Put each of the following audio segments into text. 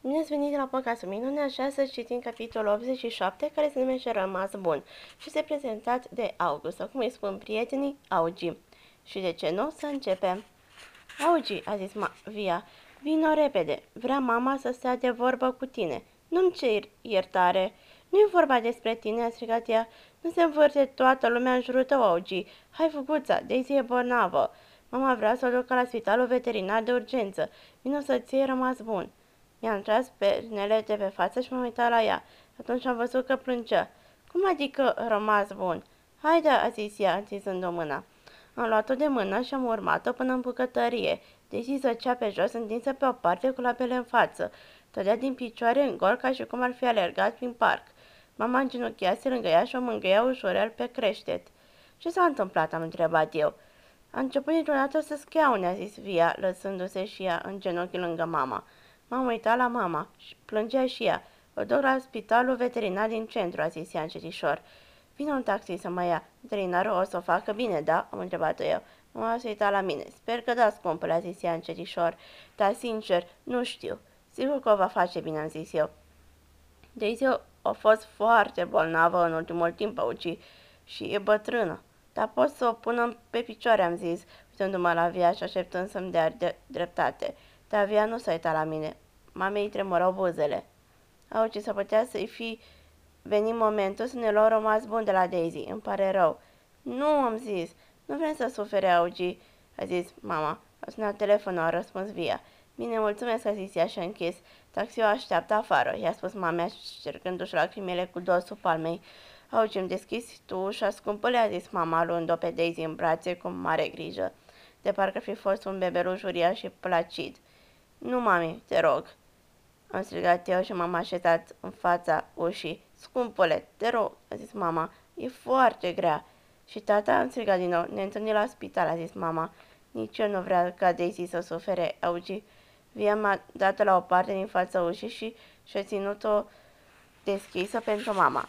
Bine ați venit la podcastul Minune, așa să citim capitolul 87, care se numește Rămas Bun și este prezentat de August, sau cum îi spun prietenii, Augi. Și de ce nu? Să începem. Augi, a zis Via, vino repede, vrea mama să stea de vorbă cu tine. Nu-mi cer iertare. Nu e vorba despre tine, a strigat ea. Nu se învârte toată lumea în jurul tău, Augi. Hai, făguța, Daisy e bolnavă. Mama vrea să o ducă la spitalul veterinar de urgență. Vino să-ți rămas bun. Mi-am tras pernele de pe față și m-am uitat la ea. Atunci am văzut că plângea. Cum adică rămas bun? Haide, a zis ea, înțizând-o mâna. Am luat-o de mână și am urmat-o până în bucătărie. Deși zăcea pe jos, întinsă pe o parte cu labele în față. Tădea din picioare în gol ca și cum ar fi alergat prin parc. Mama îngenunchiase lângă ea și o mângâia ușorel pe creștet. Ce s-a întâmplat?" am întrebat eu. A început dintr-o dată să schiaune, a zis Via, lăsându-se și ea în genunchi lângă mama. M-am uitat la mama și plângea și ea. O duc la spitalul veterinar din centru, a zis ea încetișor. Vine un taxi să mă ia. Veterinarul o să o facă bine, da? Am întrebat-o eu. Mama s-a uitat la mine. Sper că da, scumpule, a zis ea încetișor. Dar, sincer, nu știu. Sigur că o va face bine, am zis eu. Daisy a fost foarte bolnavă în ultimul timp, Auci, și e bătrână. Dar pot să o pună pe picioare, am zis, uitându-mă la via și așteptând să-mi dea dreptate. Dar avia nu s-a uitat la mine. Mamei îi tremurau buzele. Au, ce să putea să-i fi venit momentul să ne luăm rămas bun de la Daisy. Îmi pare rău. Nu, am zis. Nu vrem să sufere, Augi, a zis mama. A sunat telefonul, a răspuns Via. Bine, mulțumesc, a zis ea și a închis. Taxiul așteaptă afară, i-a spus mamea, ștergându-și lacrimile cu dosul palmei. Augi, îmi deschis tu ușa scumpă, le-a zis mama, luând-o pe Daisy în brațe cu mare grijă. De parcă fi fost un bebeluș uriaș și placid. Nu, mami, te rog!" Am strigat eu și m-am așezat în fața ușii. Scumpule, te rog!" a zis mama. E foarte grea." Și tata am strigat din nou. Ne întâlnim la spital, a zis mama. Nici eu nu vrea ca Daisy să sufere, augi. Via m-a dat la o parte din fața ușii și și-a ținut-o deschisă pentru mama.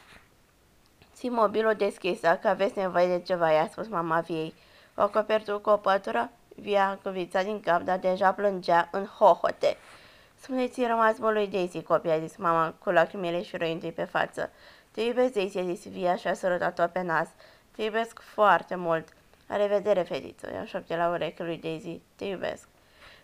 Ții mobilul deschis, dacă aveți nevoie de ceva, i-a spus mama viei. O acoperi cu o pătură? Via cuvița din cap, dar deja plângea în hohote. Spuneți-i rămas lui Daisy, copii, a zis mama cu lacrimile și roindu pe față. Te iubesc, Daisy, a zis Via și a sărutat-o pe nas. Te iubesc foarte mult. La revedere, fetiță, i-a șopte la ureche lui Daisy. Te iubesc.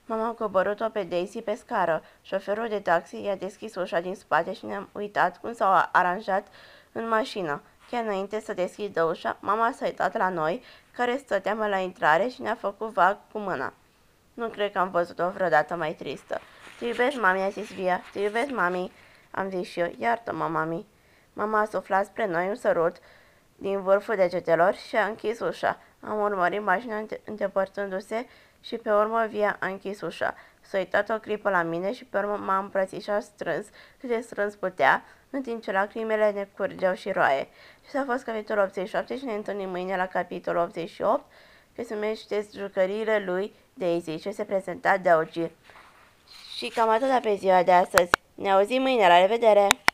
Mama a coborât-o pe Daisy pe scară. Șoferul de taxi i-a deschis ușa din spate și ne-am uitat cum s-au aranjat în mașină. Chiar înainte să deschidă ușa, mama s-a uitat la noi, care stăteam la intrare și ne-a făcut vag cu mâna. Nu cred că am văzut-o vreodată mai tristă. Te iubesc, mami, a zis Via. Te iubesc, mami, am zis și eu. Iartă-mă, mami. Mama a suflat spre noi un sărut din vârful degetelor și a închis ușa. Am urmărit mașina îndepărtându-se și pe urmă Via a închis ușa. S-a uitat o clipă la mine și pe urmă m-a îmbrățișat strâns, cât de strâns putea, în timp ce lacrimele ne curgeau și roaie. Și s-a fost capitolul 87 și ne întâlnim mâine la capitolul 88, că se numește Jucăriile lui Daisy și se prezenta de Augie. Și cam atât pe ziua de astăzi. Ne auzim mâine, la revedere!